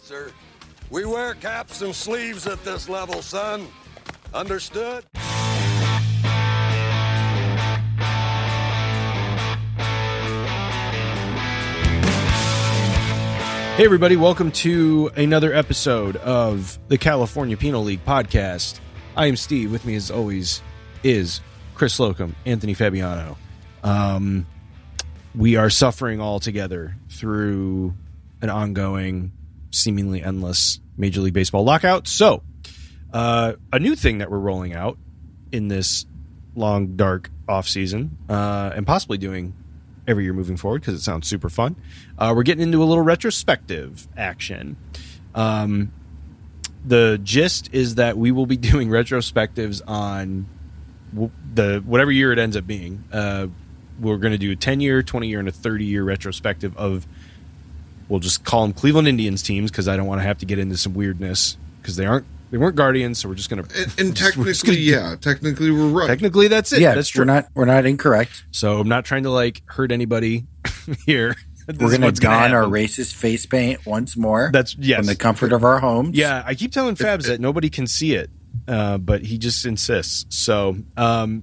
Sir, we wear caps and sleeves at this level, son. Understood? Hey, everybody, welcome to another episode of the California Penal League podcast. I am Steve. With me, as always, is Chris Slocum, Anthony Fabiano. Um, we are suffering all together through an ongoing, seemingly endless Major League Baseball lockout. So, uh, a new thing that we're rolling out in this long, dark off season, uh, and possibly doing every year moving forward because it sounds super fun. Uh, we're getting into a little retrospective action. Um, the gist is that we will be doing retrospectives on w- the whatever year it ends up being. Uh, we're going to do a 10 year, 20 year, and a 30 year retrospective of, we'll just call them Cleveland Indians teams because I don't want to have to get into some weirdness because they aren't. They weren't Guardians, so we're just gonna. And, and technically, gonna yeah, technically we're right. Technically, that's it. yeah, that's true. we're not we're not incorrect. So I'm not trying to like hurt anybody here. This we're is gonna what's don our racist face paint once more. That's yes. from the comfort of our homes. Yeah, I keep telling Fabs that nobody can see it, uh, but he just insists. So um,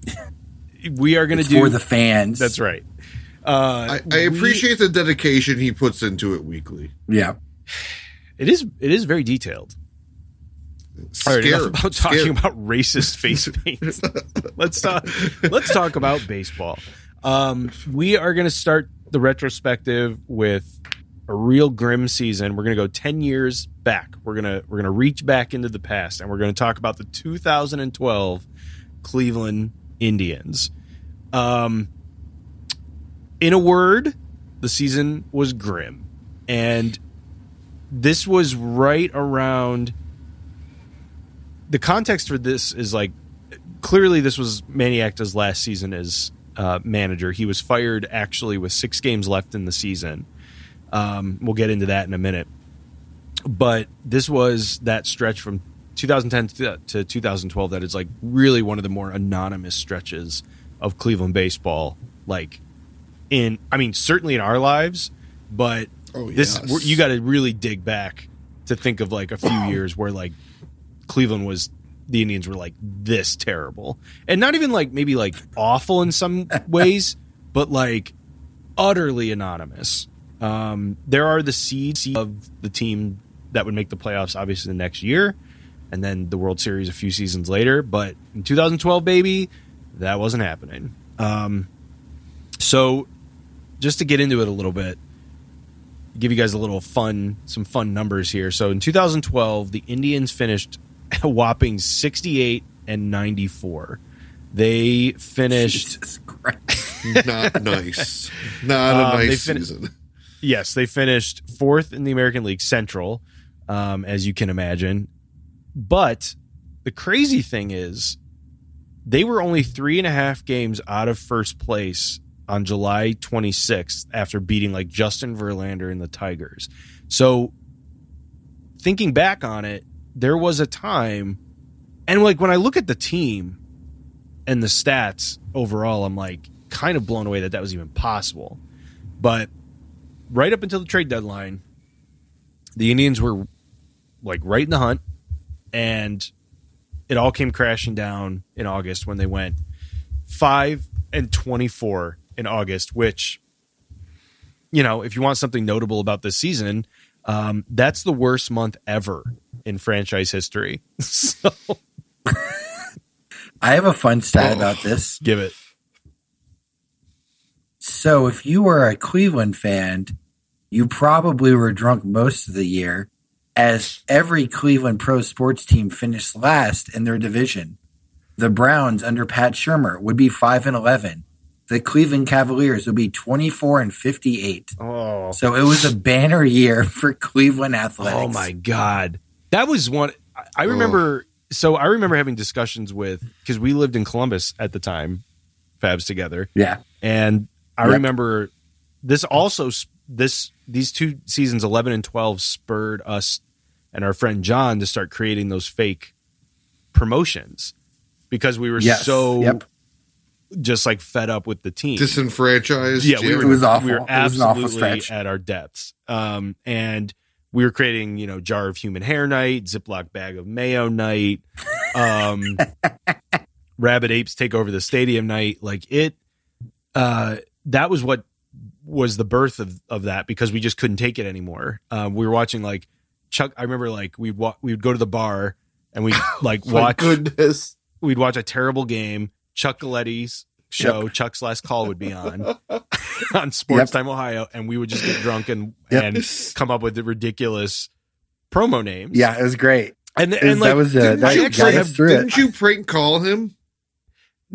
we are going to it's do for the fans. That's right. Uh, I, I we- appreciate the dedication he puts into it weekly. Yeah, it is. It is very detailed. All right, enough Scared, about talking scared. about racist face paint. let's talk. Let's talk about baseball. Um, we are going to start the retrospective with a real grim season. We're going to go ten years back. We're gonna we're gonna reach back into the past, and we're going to talk about the 2012 Cleveland Indians. Um, in a word, the season was grim, and this was right around the context for this is like clearly this was Manny Acta's last season as uh, manager. He was fired actually with six games left in the season. Um, we'll get into that in a minute. But this was that stretch from 2010 to- to 2012 that is like really one of the more anonymous stretches of Cleveland baseball. Like in, I mean, certainly in our lives, but Oh, this yes. you got to really dig back to think of like a few years where like Cleveland was the Indians were like this terrible. And not even like maybe like awful in some ways, but like utterly anonymous. Um, there are the seeds of the team that would make the playoffs obviously the next year and then the World Series a few seasons later, but in 2012 baby, that wasn't happening. Um, so just to get into it a little bit, give you guys a little fun, some fun numbers here. So in 2012, the Indians finished a whopping 68 and 94. They finished, Not nice. Not Um, a they nice fin- season. yes, they finished fourth in the American League Central, um, as you can imagine. But the crazy thing is, they were only three and a half games out of first place on July 26th after beating like Justin Verlander and the Tigers. So, thinking back on it, there was a time, and like when I look at the team and the stats overall, I'm like kind of blown away that that was even possible. But right up until the trade deadline, the Indians were like right in the hunt, and it all came crashing down in August when they went five and twenty-four in August. Which, you know, if you want something notable about this season, um, that's the worst month ever in franchise history. so I have a fun stat about this. give it. So, if you were a Cleveland fan, you probably were drunk most of the year, as every Cleveland pro sports team finished last in their division. The Browns under Pat Shurmur would be five and eleven. The Cleveland Cavaliers would be 24 and 58. Oh, So it was a banner year for Cleveland athletics. oh my god, that was one. I- remember. So I remember having discussions with because we lived in Columbus at the time, Fabs together, Yeah. and I Yep. remember this also this these two seasons 11 and 12 spurred us and our friend John to start creating those fake promotions because we were Yes. so Yep. Just like fed up with the team. Disenfranchised. yeah, we were It was awful. we were It was an awful absolutely at our depths. Um and we were creating, you know, jar of human hair night, Ziploc bag of mayo night, um rabbit apes take over the stadium night. Like it uh that was what was the birth of, of that because we just couldn't take it anymore. Um, we were watching like Chuck. I remember like we'd wa- we would go to the bar and we'd like watch goodness. we'd watch a terrible game. Chuck Galeti's show, Chuck's Last Call would be on on Sports Yep. Time Ohio, and we would just get drunk and Yep. and come up with the ridiculous promo names. Yeah, it was great. and and was- like that was uh, Didn't that you, actually have- us through it. you prank call him?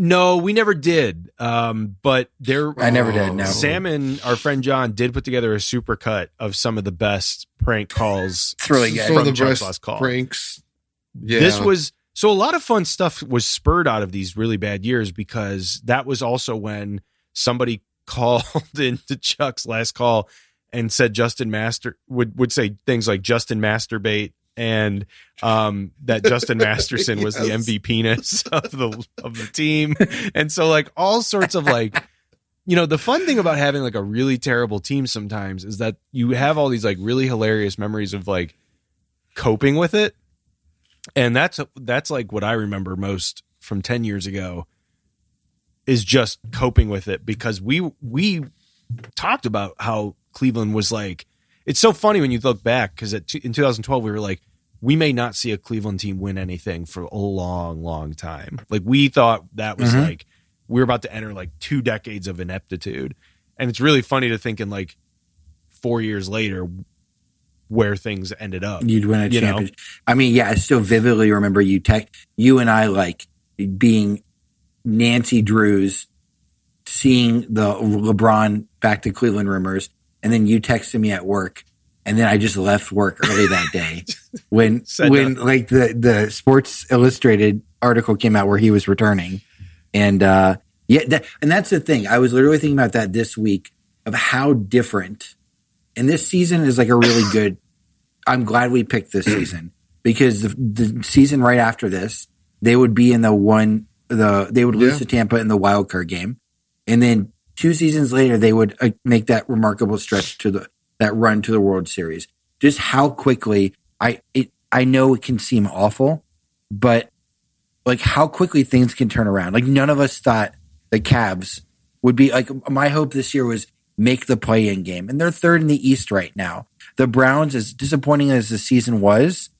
no, we never did. Um, but there I never did. No. Sam and our friend John did put together a super cut of some of the best prank calls. It's really good. Some of From the Chuck's best Last Call. pranks. Yeah. This was so a lot of fun stuff was spurred out of these really bad years because that was also when somebody called into Chuck's last call and said Justin Master would would say things like Justin masturbate and um that Justin Masterson was the MVP-ness of the of the team. And so like all sorts of like you know the fun thing about having like a really terrible team sometimes is that you have all these like really hilarious memories of like coping with it and that's that's like what I remember most from 10 years ago is just coping with it because we we talked about how Cleveland was like it's so funny when you look back because in 2012 we were like we may not see a Cleveland team win anything for a long long time like we thought that was Mhm. like we were about to enter like two decades of ineptitude and it's really funny to think in like 4 years later where things ended up You'd win a You know? championship. I mean, yeah, I still vividly remember you tech you and I like being Nancy Drews seeing the LeBron back to Cleveland rumors, and then you texted me at work, and then I just left work early that day when when like the the Sports Illustrated article came out where he was returning, and uh yeah, that, and that's the thing. I was literally thinking about that this week of how different, and this season is like a really good. I'm glad we picked this season because the, the season right after this, they would be in the one the they would lose Yeah. to Tampa in the wild card game, and then two seasons later they would uh, make that remarkable stretch to the that run to the World Series. Just how quickly I it I know it can seem awful, but like how quickly things can turn around. Like none of us thought the Cavs would be like my hope this year was make the play in game. And they're third in the East right now. The Browns, as disappointing as the season was,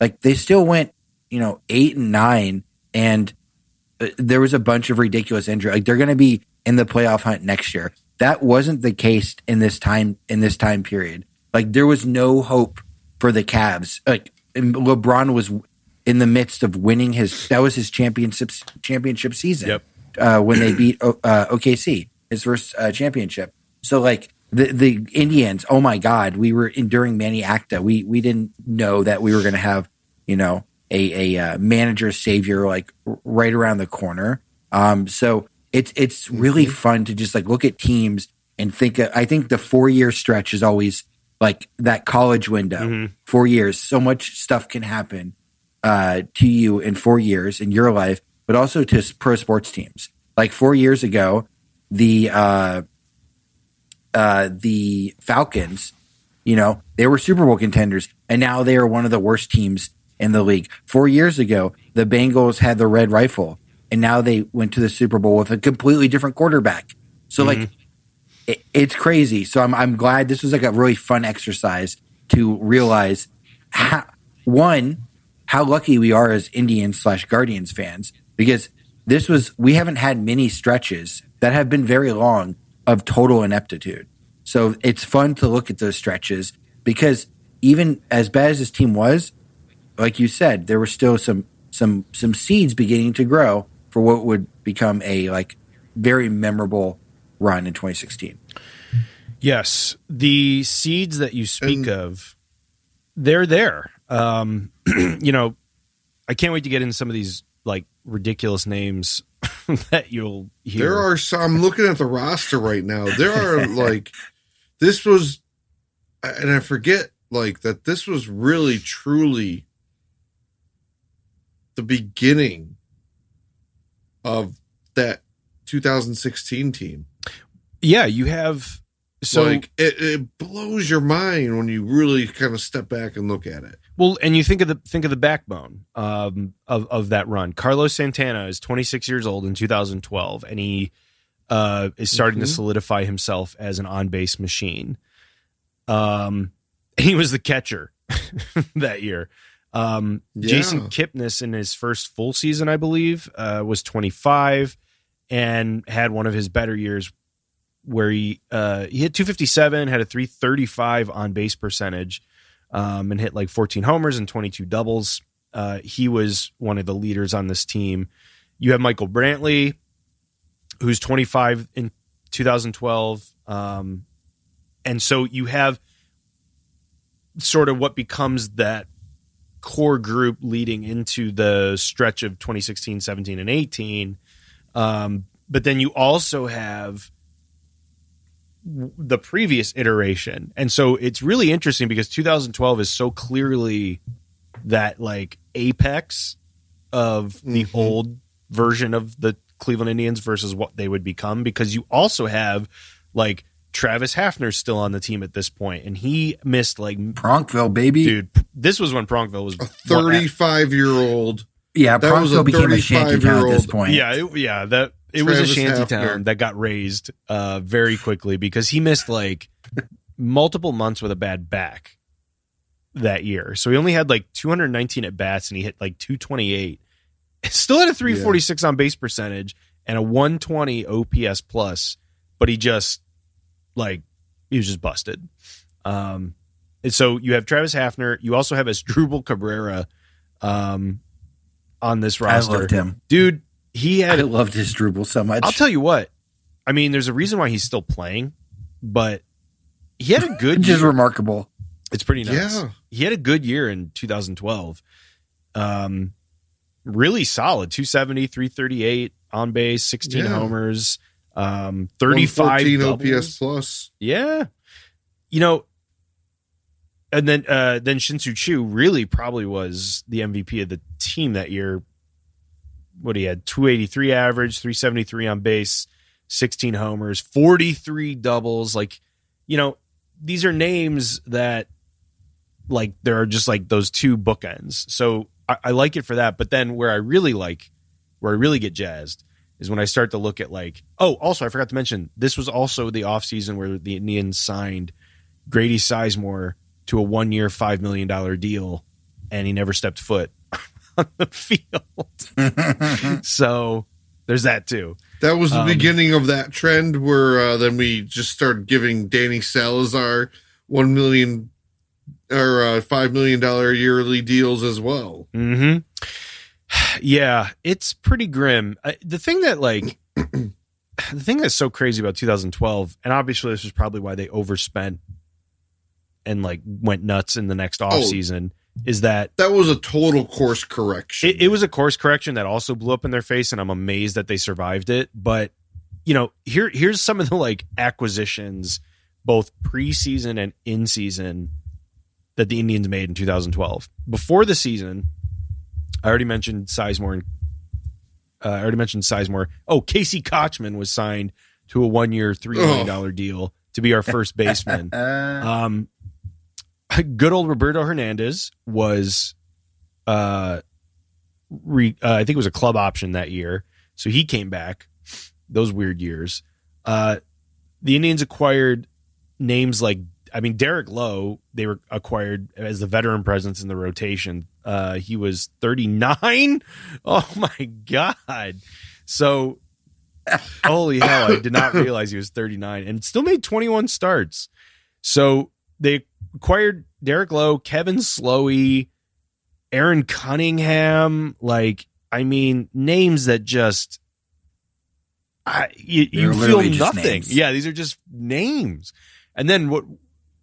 like they still went, you know, eight and nine, and uh, there was a bunch of ridiculous injury. Like they're going to be in the playoff hunt next year. That wasn't the case in this time in this time period. Like there was no hope for the Cavs. Like LeBron was in the midst of winning his that was his championship championship season. Yep. Uh, when they beat uh, OKC, his first uh, championship. So like the the Indians, oh my God, we were enduring Manny Acta. We we didn't know that we were going to have you know a a uh, manager savior like right around the corner. Um, so it's it's really fun to just like look at teams and think. I think the four year stretch is always like that college window. Four years, so much stuff can happen uh, to you in four years in your life, but also to pro sports teams. Like four years ago, the uh, uh, the Falcons, you know, they were Super Bowl contenders, and now they are one of the worst teams in the league. Four years ago, the Bengals had the red rifle, and now they went to the Super Bowl with a completely different quarterback. So, like, it, it's crazy. So, I'm I'm glad this was like a really fun exercise to realize how, one how lucky we are as Indians slash Guardians fans because this was we haven't had many stretches that have been very long of total ineptitude. So it's fun to look at those stretches because even as bad as this team was, like you said, there were still some some some seeds beginning to grow for what would become a like very memorable run in 2016. Yes, the seeds that you speak And- of, they're there. Um, you know, I can't wait to get into some of these like ridiculous names that you'll hear. There are some. I'm looking at the roster right now. There are like, this was, and I forget like that. This was really truly the beginning of that 2016 team. yeah, you have so like it, it blows your mind when you really kind of step back and look at it. Well, and you think of the think of the backbone um, of of that run. Carlos Santana is 26 years old in 2012, and he uh, is starting to Mhm. solidify himself as an on base machine. Um, he was the catcher that year. Um, Yeah. Jason Kipnis in his first full season, I believe, uh, was 25 and had one of his better years where he uh, he hit 257, had a 335 on base percentage, um, and hit like 14 homers and 22 doubles. Uh, he was one of the leaders on this team. You have Michael Brantley, who's 25 in 2012, um, and so you have sort of what becomes that core group leading into the stretch of 2016, 17, and 18. Um, but then you also have the previous iteration. And so it's really interesting because 2012 is so clearly that like apex of the Mhm. old version of the Cleveland Indians versus what they would become because you also have like Travis Hafner still on the team at this point and he missed like Pronkville, baby. dude this was when Pronkville was A 35 year old. yeah, that was a Pronkville became a shanty town at this point. yeah, it, yeah, that it was a Travis shanty Hafner. town that got raised uh, very quickly because he missed like multiple months with a bad back that year. So he only had like 219 at bats and he hit like 228. Still had a 346 on base percentage and a 120 OPS plus, but he just like he was just busted. Um, and so you have Travis Hafner. You also have Asdrubal Cabrera um, on this I roster loved him. dude he I had loved his dribble so much. i'll tell you what i mean there's a reason why he's still playing but he had a good Just year. remarkable. it's pretty nuts Yeah. he had a good year in 2012 um really solid 270 338 on base 16 Yeah. homers um 35 114. OPS plus. Yeah. You know, and then uh then Shin-Soo Choo really probably was the MVP of the team that year. What he had 283 average, 373 on base, 16 homers, 43 doubles. Like, you know, these are names that like there are just like those two bookends. So I, I like it for that. But then where I really like where I really get jazzed is when I start to look at like, oh, also I forgot to mention this was also the offseason where the Indians signed Grady Sizemore to a one year five million dollar deal and he never stepped foot on the field. so there's that too. That was the Um, beginning of that trend where uh, then we just started giving Danny Salazar one million or uh, five million dollar yearly deals as well. Mm-hmm. Yeah, it's pretty grim. I, the thing that like the thing that's so crazy about 2012, and obviously this is probably why they overspent and like went nuts in the next off season, is that That was a total course correction. it, it was a course correction that also blew up in their face, and I'm amazed that they survived it. But you know, here here's some of the like acquisitions, both preseason and in season, that the Indians made in 2012. Before the season, I already mentioned Sizemore. And, uh, I already mentioned Sizemore. Oh, Casey Kotchman was signed to a one year, three million dollar deal to be our first baseman. Um, good old Roberto Hernandez was, uh, re, uh, I think it was a club option that year, so he came back. Those weird years. Uh, the Indians acquired names like, I mean, Derek Lowe. They were acquired as the veteran presence in the rotation. Uh, he was thirty nine. Oh my god! So, holy hell! I did not realize he was thirty nine and still made twenty one starts. So they acquired Derek Lowe, Kevin Slowey, Aaron Cunningham. Like, I mean, names that just I, you, you feel nothing. Yeah, these are just names. And then what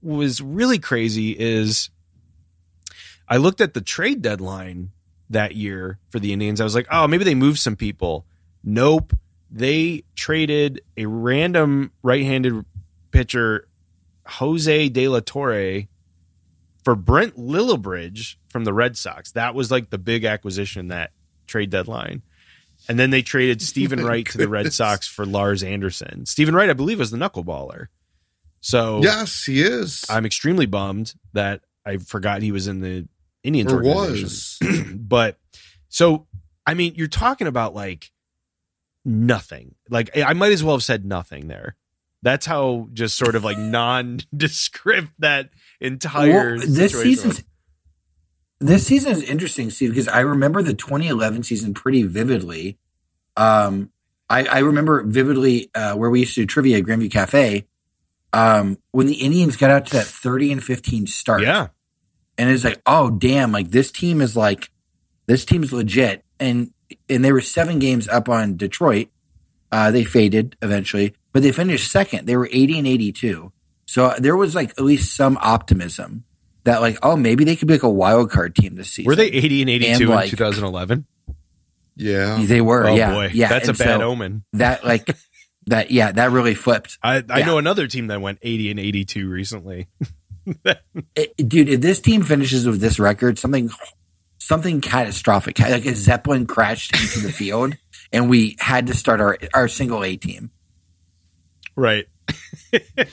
was really crazy is I looked at the trade deadline that year for the Indians. I was like, oh, maybe they moved some people. Nope. They traded a random right handed pitcher, Jose De La Torre, for Brent Lillibridge from the Red Sox. That was like the big acquisition that trade deadline. And then they traded Steven Wright to the Red. Sox for Lars Anderson. Steven Wright, I believe, was the knuckleballer. So Yes, he is. I'm extremely bummed that I forgot he was in the Indians or was. but so I mean, you're talking about like nothing. Like I might as well have said nothing there. That's how just sort of like nondescript that entire Well, this season's this season is interesting, Steve, because I remember the 2011 season pretty vividly. Um, I, I remember vividly uh, where we used to do trivia at Grandview Cafe. Um, when the Indians got out to that 30 and 15 start, Yeah, and it's like, oh damn, like this team is like, this team is legit, and and they were seven games up on Detroit. Uh, they faded eventually, but they finished second. They were 80 and 82. So there was like at least some optimism that like, oh, maybe they could be like a wild card team this season. were they 80 and 82 And, like- in 2011? Yeah. They were, Oh yeah, boy, yeah. that's a bad so omen. That like that, yeah, that really flipped, I I Yeah. know another team that went 80 and 82 recently. It- dude. If this team finishes with this record, something, something catastrophic, like a zeppelin crashed into the field, and we had to start our our single A team. Right. it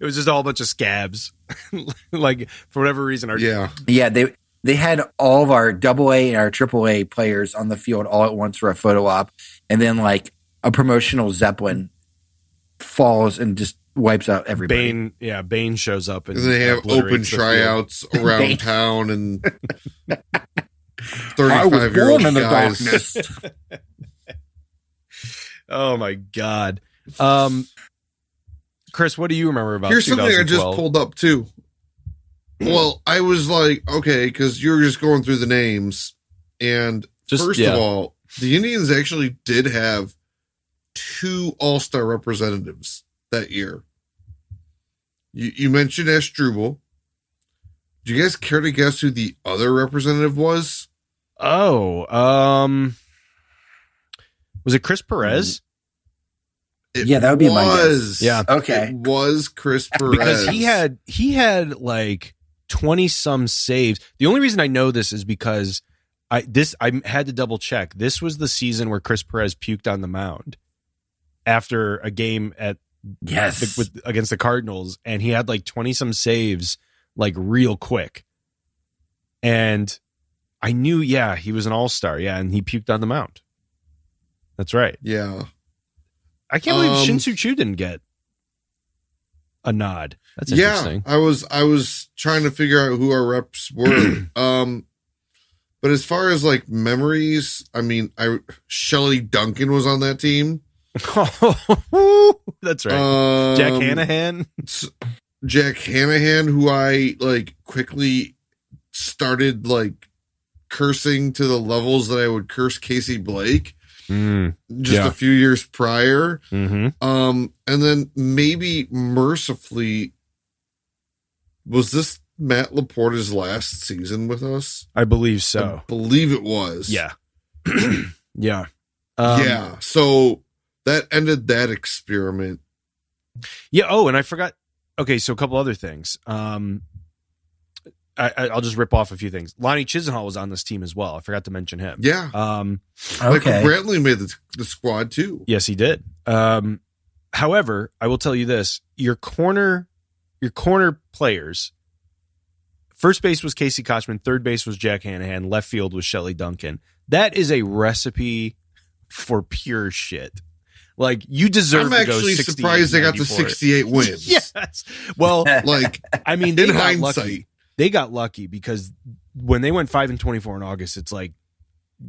was just all a bunch of scabs. like for whatever reason, our Yeah. Yeah, they they had all of our double A and our triple A players on the field all at once for a photo op, and then like a promotional zeppelin falls and just wipes out everybody. Bane, yeah, Bane shows up and And they have open obliterates the field. tryouts around town and I 35 was year old born in the guys. darkness. Oh my god. Um, Chris, what do you remember about? Here's something I just pulled up too. Well, I was like, okay, because you're just going through the names. And Just- first yeah. of all, the Indians actually did have two All Star representatives that year. You, you mentioned Asdrubal. Do you guys care to guess who the other representative was? Oh, um, was it Chris Perez? It Yeah, that would be my guess. Yeah. Okay. It was Chris Perez. Because he had he had like twenty some saves. The only reason I know this is because I this I had to double check. This was the season where Chris Perez puked on the mound after a game at Yes. the, with against the Cardinals, and he had like twenty some saves, like real quick. And I knew, yeah, he was an all star, yeah, and he puked on the mound. That's right. Yeah. I can't believe Um, Shin-Soo Choo didn't get a nod. That's yeah. I was I was trying to figure out who our reps were. um but as far as like memories, I mean, I Shelley Duncan was on that team. That's right. Um, Jack Hannahan. Jack Hannahan, who I like quickly started like cursing to the levels that I would curse Casey Blake Mm, just Yeah. a few years prior. hmm Um, and then maybe mercifully, was this Matt LaPorta's last season with us? I believe I so. believe it was. Yeah. yeah. Um, yeah. So that ended that experiment. Yeah. Oh, and I forgot. Okay, so a couple other things. Um, I, I- I'll just rip off a few things. Lonnie Chisenhall was on this team as well. I forgot to mention him. Yeah. Um, okay. Michael Brantley made the, the squad too. yes, he did. Um, however, I will tell you this: your corner, your corner players. First base was Casey Kotchman. Third base was Jack Hannahan. Left field was Shelley Duncan. That is a recipe for pure shit. Like you deserve. I'm to go actually surprised they got the 94. 68 wins. Yes. Well, Like I mean, they in got hindsight. lucky. They got lucky because when they went five and twenty four in August, it's like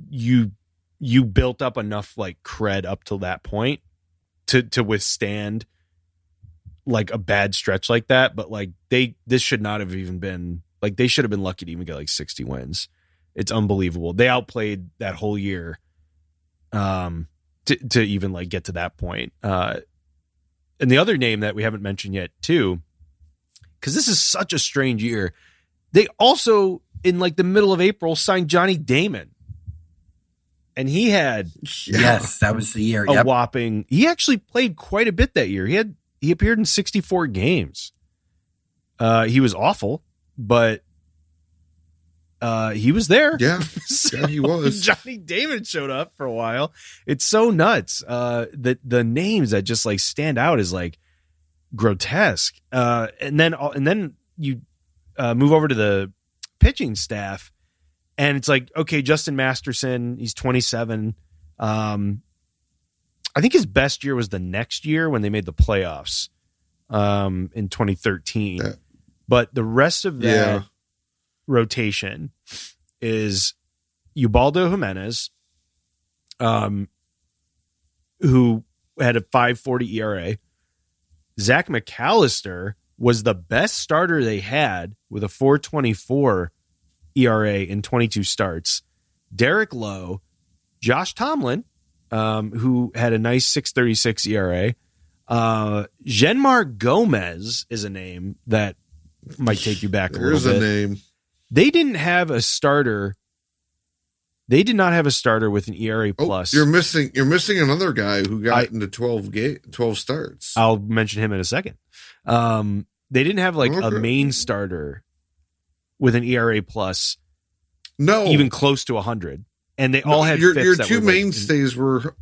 you you built up enough like cred up till that point to to withstand like a bad stretch like that. But like they this should not have even been like they should have been lucky to even get like sixty wins. It's unbelievable. They outplayed that whole year. Um to to even like get to that point. Uh, and the other name that we haven't mentioned yet too, because this is such a strange year. They also in like the middle of April signed Johnny Damon, and he had Yes, that was the year. a Yep. whopping. He actually played quite a bit that year. He had he appeared in 64 games. Uh, he was awful, but uh, he was there. Yeah, So, yeah, he was. Johnny Damon showed up for a while. It's so nuts. Uh, the the names that just like stand out is like grotesque. Uh, and then and then you uh, move over to the pitching staff, and it's like okay, Justin Masterson, he's 27. Um, I think his best year was the next year when they made the playoffs um, in 2013. That- but the rest of that Yeah. rotation is Ubaldo Jimenez, um, who had a 540 ERA. Zach McAllister was the best starter they had with a 424 ERA in 22 starts. Derek Lowe, Josh Tomlin, um, who had a nice 636 ERA. Uh, Jeanmar Gomez is a name that might take you back a There's little a name. they didn't have a starter. They did not have a starter with an ERA Oh, plus. you're missing. You're missing another guy who got I- into 12 ga- 12 starts. I'll mention him in a second. Um, they didn't have like a main starter with an ERA plus no, even close to hundred, and they No, all had your fifths your that two were, like, mainstays were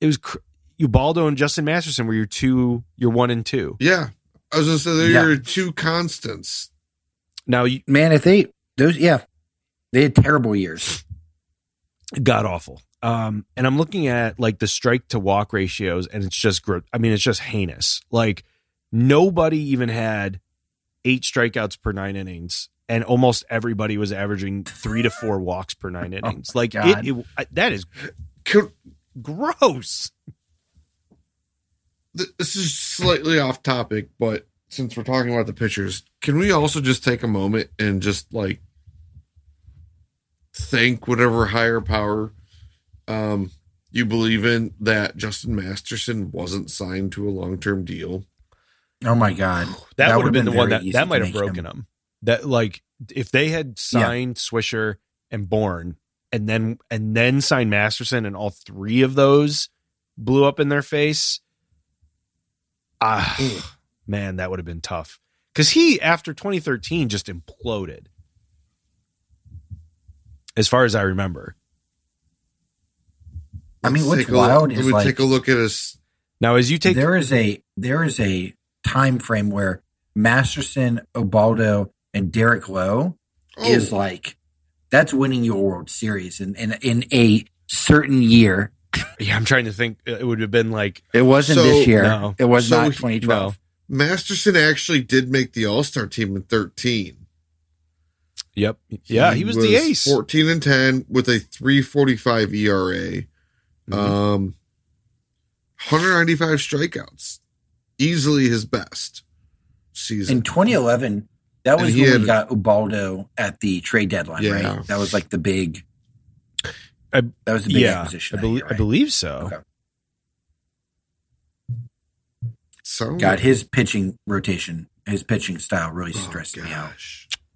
it was cr- Ubaldo and Justin Masterson were your two, your one and two. yeah. I was gonna say they're Yeah. your two constants. Now you Man, if they those yeah, they had terrible years. god awful. Um, and I'm looking at like the strike to walk ratios, and it's just gro- I mean, it's just heinous. Like nobody even had eight strikeouts per nine innings, and almost everybody was averaging three to four walks per nine innings. like it, it, that is gross. this is slightly off topic, but since we're talking about the pitchers, can we also just take a moment and just like thank whatever higher power um, you believe in that Justin Masterson wasn't signed to a long term deal? Oh my god. That, That would have been, been the one that that might have broken him- them. That like if they had signed Swisher and Bourne, and then and then signed Masterson, and all three of those blew up in their face. Ah, man, that would have been tough. Because he, after 2013, just imploded. As far as I remember. I mean, Let's what's take a look- wild let is me like take a look at his. Now, as you take there is a there is a time frame where Masterson, Ubaldo, and Derek Lowe Oh, is like that's winning your World Series in in, in a certain year. yeah, I'm trying to think. uh, It would have been like It wasn't So- this year. No. It was So not he- 2012. Masterson actually did make the All Star team in 13. Yep. Yeah, he, was, the ace. 14 and 10 with a 345 ERA. Mhm. Um 195 strikeouts. Easily his best season. In 2011, that was he when had- we got Ubaldo at the trade deadline, Yeah. right? That was like the big. I- that was the big yeah, acquisition. I, that belie- year, I believe so. Okay. so God, his pitching rotation, his pitching style really Oh, stressed me out.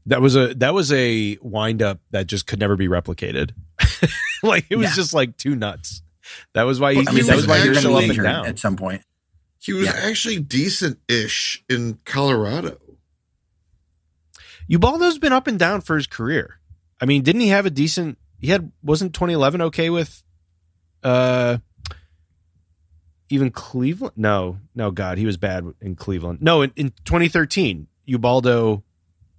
That was a that was a wind up that just could never be replicated. like it was Yeah. just like too nuts. That was why he, But I mean, he that was was why he you're gonna show be up and injured down. at some point. He was Yeah. actually decent-ish in Colorado. Ubaldo's been up and down for his career. I mean, didn't he have a decent? He had wasn't 2011 okay with, uh, even Cleveland? No, no, God, he was bad in Cleveland. No, in, in 2013, Ubaldo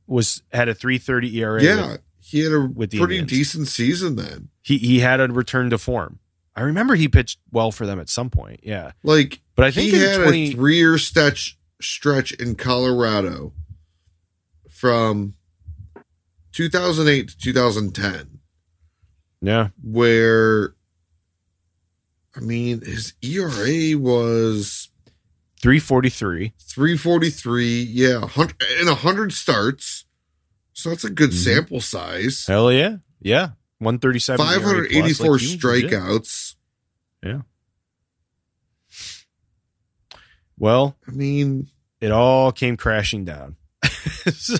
was had a 330 ERA. yeah, with- he had a with pretty Indians. decent season then. he he had a return to form. I remember he pitched well for them at some point. Yeah, Like but I think he had 20 a three-year stretch stretch in Colorado from 2008 to 2010, yeah, where I mean his ERA was 343. 343. Yeah, hun- in hundred starts, so that's a good Mhm. sample size. Hell yeah, yeah, 137. ERA plus, 584 like, he was legit. strikeouts. Well, I mean, it all came crashing down. so,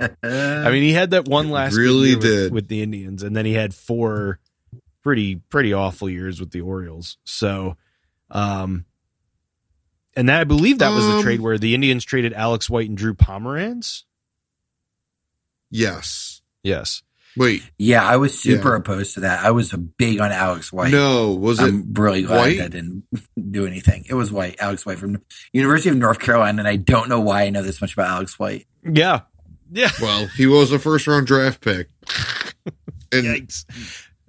I mean, he had that one last really year with, did. with the Indians, and then he had four pretty pretty awful years with the Orioles. So, um, and that I believe that was the Um, trade where the Indians traded Alex White and Drew Pomeranz. yes. Yes, Wait, yeah, I was super Yeah. opposed to that. I was big on Alex White. no, was it? I'm really glad White? that didn't do anything. It was White, Alex White from University of North Carolina, and I don't know why I know this much about Alex White. yeah, yeah. Well, he was a first round draft pick. And Yikes.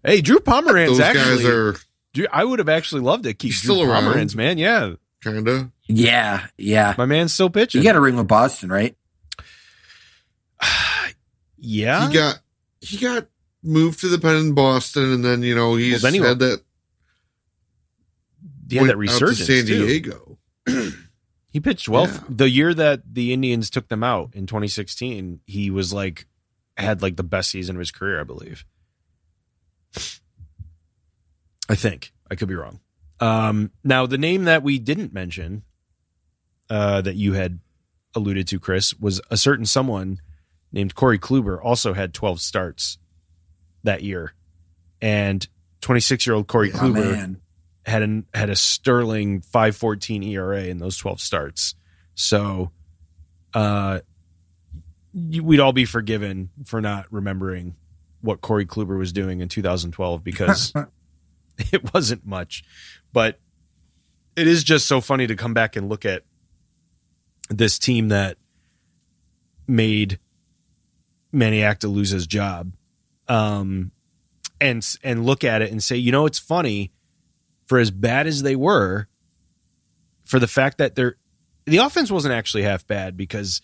Hey, Drew Pomeranz those actually. guys are I would have actually loved to keep He's Drew still around. Pomeranz, man. Yeah, kind of. Yeah, yeah. my man's still pitching. You got a ring with Boston, right? yeah, He got he got moved to the pen in Boston, and then you know he's then he had that he had that went out to resurgence San. Diego. He pitched well. Yeah. The year that the Indians took them out in 2016, he was like had like the best season of his career, I believe. I think I could be wrong. Um, now, the name that we didn't mention, uh, that you had alluded to, Chris, was a certain someone named Corey Kluber. Also had 12 starts that year, and 26 year old Corey Oh, Kluber man. had an had a sterling 514 ERA in those 12 starts. So uh we'd all be forgiven for not remembering what Corey Kluber was doing in 2012 because it wasn't much. But it is just so funny to come back and look at this team that made Manny Acta lose his job. Um and and look at it and say, you know, it's funny for as bad as they were, for the fact that they're the offense wasn't actually half bad because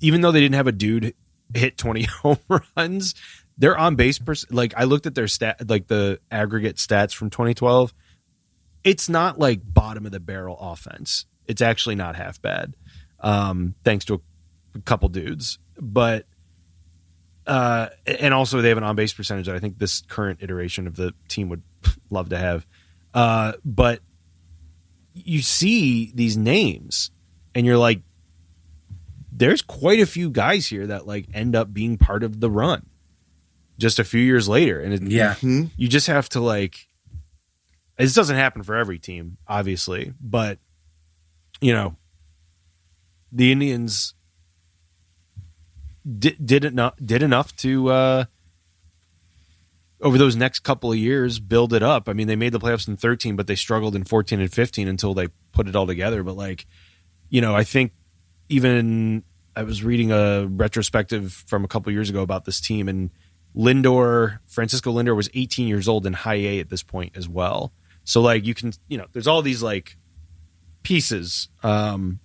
even though they didn't have a dude hit 20 home runs, their on base pers- like I looked at their stat like the aggregate stats from 2012. It's not like bottom of the barrel offense. It's actually not half bad. Um, thanks to a couple dudes, but uh, and also they have an on base percentage that I think this current iteration of the team would love to have. Uh, but you see these names and you're like, there's quite a few guys here that like end up being part of the run just a few years later. And it, Yeah. Hmm? you just have to like, this doesn't happen for every team, obviously, but you know, the Indians did did enough did enough to uh over those next couple of years build it up. I mean, they made the playoffs in 13, but they struggled in 14 and 15 until they put it all together. But like, you know, I think even I was reading a retrospective from a couple years ago about this team and Lindor, Francisco Lindor was 18 years old in high A at this point as well. So like you can, you know, there's all these like pieces um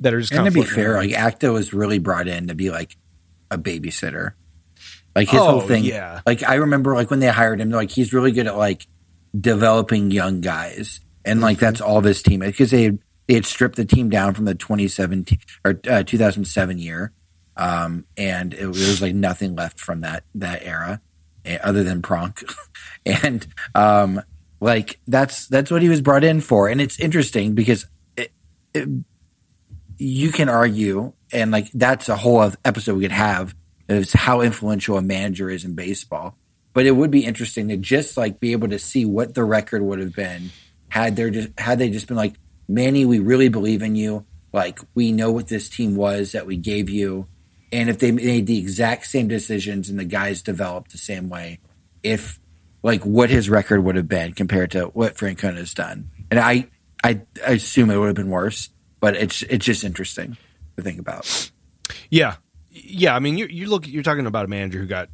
that are just And to be fair, around. like Acta was really brought in to be like a babysitter. Like his Oh, whole thing. yeah. Like I remember like when they hired him, like he's really good at like developing young guys. And like that's all this team because they they had stripped the team down from the 2017 or uh, 2007 year. Um, and it, was like nothing left from that that era eh, other than Pronk. and um like that's that's what he was brought in for. And it's interesting because it, it, you can argue, and like that's a whole episode we could have is how influential a manager is in baseball. But it would be interesting to just like be able to see what the record would have been had there just had they just been like, Manny, we really believe in you. Like we know what this team was that we gave you, and if they made the exact same decisions and the guys developed the same way, if like what his record would have been compared to what Francona has done, and I I, I assume it would have been worse, but it's it's just interesting to think about. Yeah, yeah. I mean, you you look, you're talking about a manager who got,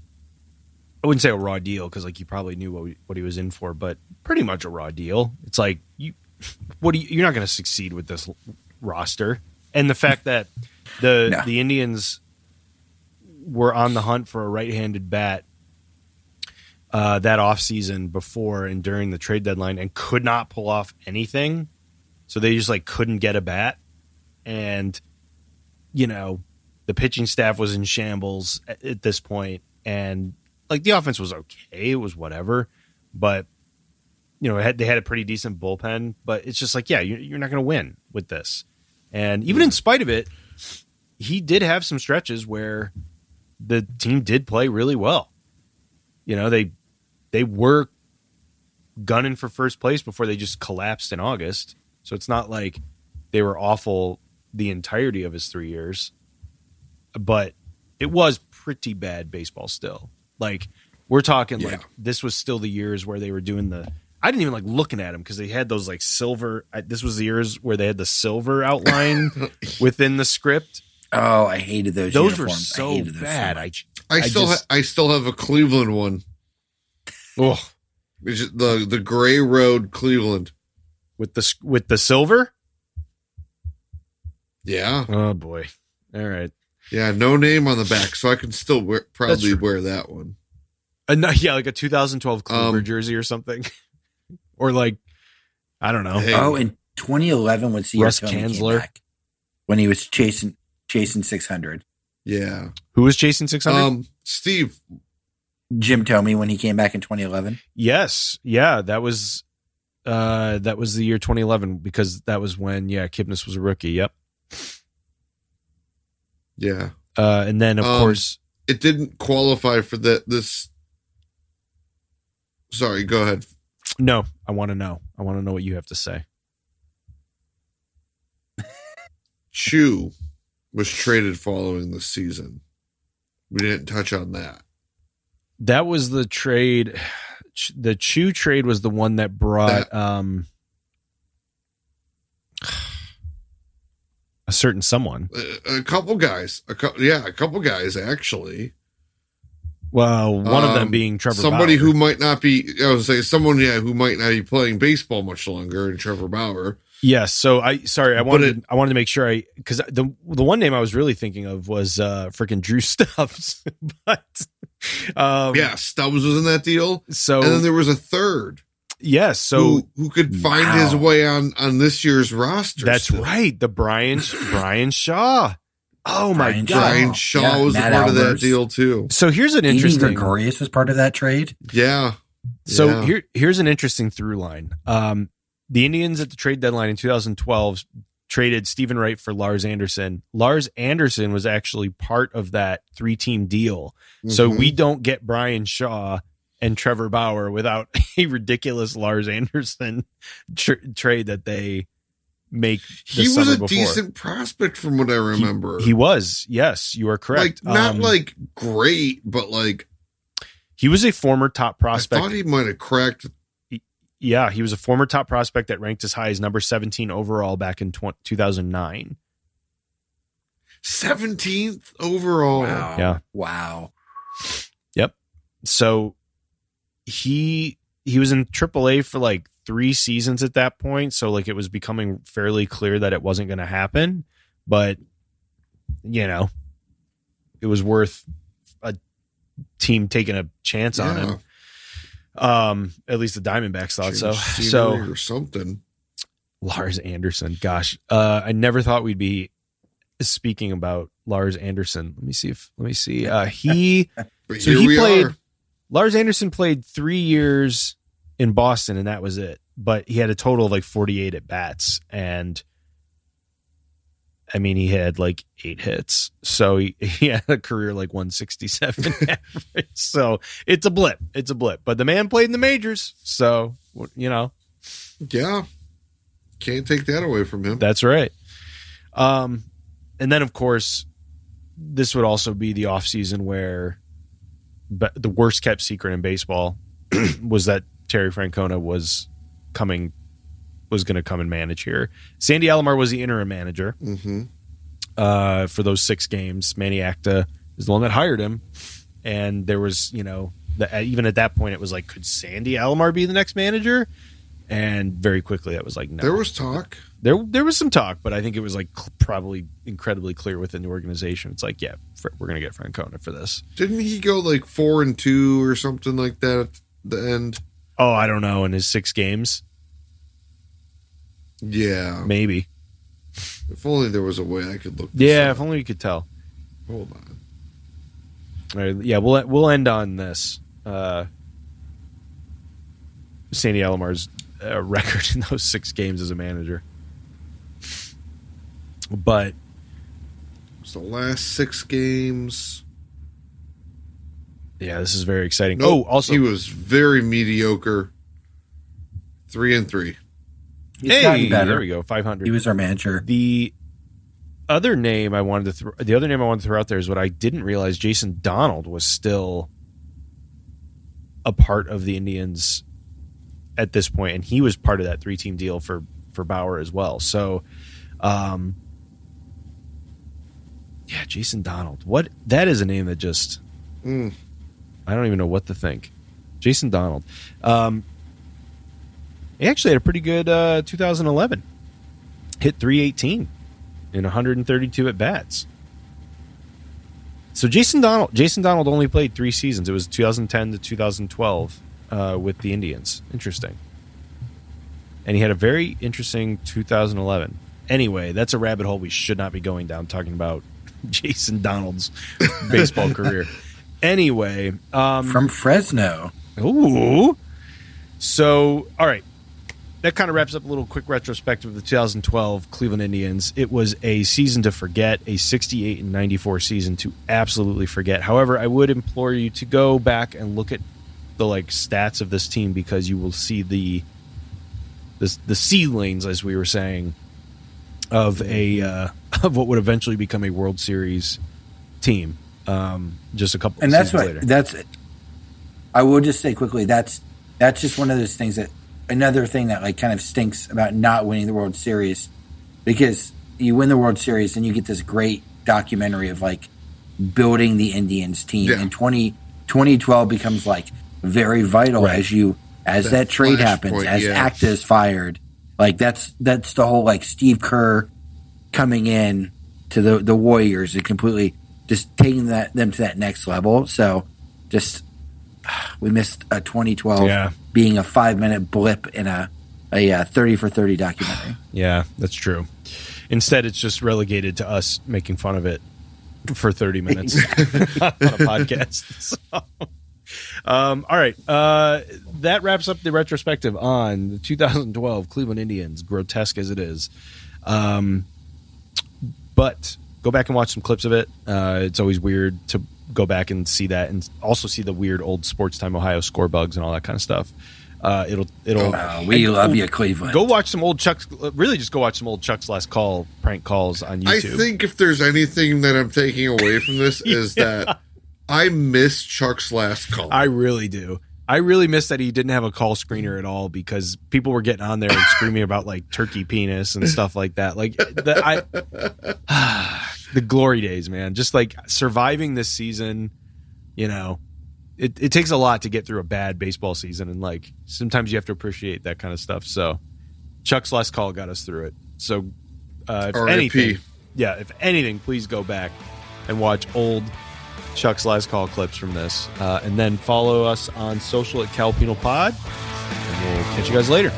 I wouldn't say a raw deal because like he probably knew what we, what he was in for, but pretty much a raw deal. It's like you, what do you, you're not going to succeed with this roster, and the fact that the No. the Indians were on the hunt for a right-handed bat uh, that offseason before and during the trade deadline and could not pull off anything. So they just like couldn't get a bat. And, you know, the pitching staff was in shambles at, at this point, And like the offense was okay. It was whatever. But you know had, they had a pretty decent bullpen, but it's just like yeah, you're, you're not going to win with this. And even in spite of it, he did have some stretches where the team did play really well. You know they they were gunning for first place before they just collapsed in August. So it's not like they were awful the entirety of his three years, but it was pretty bad baseball still. Like we're talking Yeah. like this was still the years where they were doing the. I didn't even like looking at them because they had those like silver. I, this was the years where they had the silver outline within the script. Oh, I hated those. Those were uniforms. I so hated those bad. I. I I still just- ha- I still have a Cleveland one. oh, It's the the Gray Road Cleveland. With the with the silver. Yeah, Oh boy! All right. yeah, no name on the back, so I can still wear, proudly true. wear that one. Uh, no, yeah, like a 2012 Kluber Um, jersey or something, or like I don't know. Hey. Oh, in 2011 was the year Russ came Kanzler. back when he was chasing chasing 600. Yeah. Who was chasing 600? Um, Steve, Jim Thome when he came back in 2011. yes, yeah, that was uh that was the year 2011 because that was when yeah Kipnis was a rookie. Yep. yeah, Uh, and then of Um, course it didn't qualify for that. This. Sorry, go ahead. no, I want to know. I want to know what you have to say. Choo was traded following the season. We didn't touch on that. That was the trade. The Choo trade was the one that brought um a certain someone. A, couple guys, a couple, yeah, a couple guys actually. Well, one of them Um, being Trevor. Somebody Bauer. who might not be, I would say, someone yeah, who might not be playing baseball much longer, and Trevor Bauer. Yes. So I sorry, I wanted it- I wanted to make sure I because the the one name I was really thinking of was uh freaking Drew Stubbs, but um yeah, Stubbs was in that deal, So and then there was a third yes, so who who could find Wow. his way on on this year's roster. that's still. right, the Bryan Bryan Shaw. Oh my Bryan god! Shaw. Bryan Shaw Yeah, was Matt a part of that deal too. So here's an Didi interesting. Gregorius was part of that trade. Yeah. So Yeah. here here's an interesting through line. Um, the Indians at the trade deadline in 2012 traded Steven Wright for Lars Anderson. Lars Anderson was actually part of that three team deal. So Mhm. we don't get Bryan Shaw and Trevor Bauer without a ridiculous Lars Anderson tr- trade that they make. he was a before. decent prospect from what I remember. He was, yes, you are correct. like not Um, like great, but like he was a former top I prospect. thought he might have cracked. Yeah, he was a former top prospect that ranked as high as number 17 overall back in tw- 2009. 17th overall. Wow. Yeah. Wow. Yep. So he he was in AAA for like three seasons at that point. So like it was becoming fairly clear that it wasn't going to happen. But you know, it was worth a team taking a chance on him. Um, at least the Diamondbacks thought so. So or something. Lars Anderson, gosh, uh, I never thought we'd be speaking about Lars Anderson. Let me see if let me see. Uh, he So he played- are. Lars Anderson played three years in Boston, and that was it. But he had a total of like 48 at bats. And I mean, he had like eight hits. So he, he had a career like 167 average. So it's a blip. It's a blip. But the man played in the majors. So, you know, Yeah. Can't take that away from him. that's right. Um, and then, of course, this would also be the offseason where the worst kept secret in baseball was that Terry Francona was coming was going to come and manage here. Sandy Alomar was the interim manager hmm uh, for those six games. Manny Acta is the one that hired him, and there was you know the, even at that point it was like could Sandy Alomar be the next manager? And very quickly that was like no. There was talk. there there was some talk, but I think it was like cl- probably incredibly clear within the organization. It's like yeah, we're going to get Francona for this. Didn't he go like four and two or something like that at the end? Oh, I don't know. In his six games, Yeah. maybe. If only there was a way I could look. This Yeah, up. if only you could tell. Hold on. All right, yeah, we'll we'll end on this. Uh, Sandy Alomar's uh, record in those six games as a manager. But It's the last six games. yeah, this is very exciting. Nope, oh, also he was very mediocre. Three and three. He's hey, gotten better. there we go, five hundred. He was our manager. The other name I wanted to throw, the other name I wanted to throw out there is what I didn't realize Jason Donald was still a part of the Indians at this point, and he was part of that three team deal for for Bauer as well. So, um, yeah, Jason Donald. What that is a name that just Mm. I don't even know what to think. Jason Donald. Um, he actually had a pretty good uh, 2011. Hit 318 in 132 at bats. So Jason Donald, Jason Donald only played three seasons. It was 2010 to 2012 uh, with the Indians. Interesting. And he had a very interesting 2011. Anyway, that's a rabbit hole we should not be going down talking about Jason Donald's baseball career. Anyway, um, From Fresno. Ooh. So, all right. That kind of wraps up a little quick retrospective of the 2012 Cleveland Indians. It was a season to forget, a 68 and 94 season to absolutely forget. However, I would implore you to go back and look at the like stats of this team because you will see the the, the seedlings, as we were saying, of a uh, of what would eventually become a World Series team. Um, just a couple, and that's what later. that's i will just say quickly that's that's just one of those things that another thing that like kind of stinks about not winning the world series because you win the world series and you get this great documentary of like building the indians team Yeah. and 20, 2012 becomes like very vital Right. as you as That that, trade happens flashpoint, as yeah. acta is fired like that's that's the whole like steve kerr coming in to the the warriors and completely just taking that them to that next level so just we missed a 2012 Yeah. being a five minute blip in a a uh, 30 for 30 documentary Yeah, that's true. Instead, it's just relegated to us making fun of it for 30 minutes on a podcast. So, um, all right. Uh, that wraps up the retrospective on the 2012 Cleveland Indians, grotesque as it is. Um, but go back and watch some clips of it. Uh, it's always weird to go back and see that and also see the weird old Sports Time Ohio score bugs and all that kind of stuff. Uh, it'll it'll Uh, we and- love you cleveland Go watch some old Chuck's. Really, just go watch some old Chuck's last call prank calls on YouTube. I think if there's anything that I'm taking away from this is that I miss Chuck's last call. I really do. I really miss that he didn't have a call screener at all because people were getting on there and screaming about like turkey penis and stuff like that. Like the I, the glory days, man. Just like surviving this season, you know, it, it takes a lot to get through a bad baseball season, and like sometimes you have to appreciate that kind of stuff. So Chuck's last call got us through it. So uh, if R.I.P.. anything, yeah, if anything, please go back and watch old Chuck's last call clips from this, uh, and then follow us on social at Cal Penal Pod, and we'll catch you guys later.